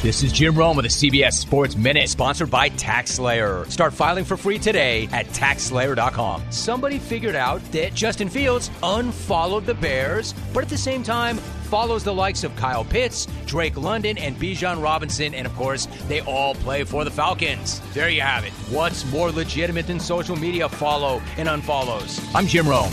This is Jim Rome with the CBS Sports Minute, sponsored by TaxSlayer. Start filing for free today at TaxSlayer.com. Somebody figured out that Justin Fields unfollowed the Bears, but at the same time follows the likes of Kyle Pitts, Drake London, and Bijan Robinson, and of course, they all play for the Falcons. There you have it. What's more legitimate than social media follow and unfollows? I'm Jim Rome.